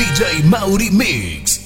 DJ Mauri Mix.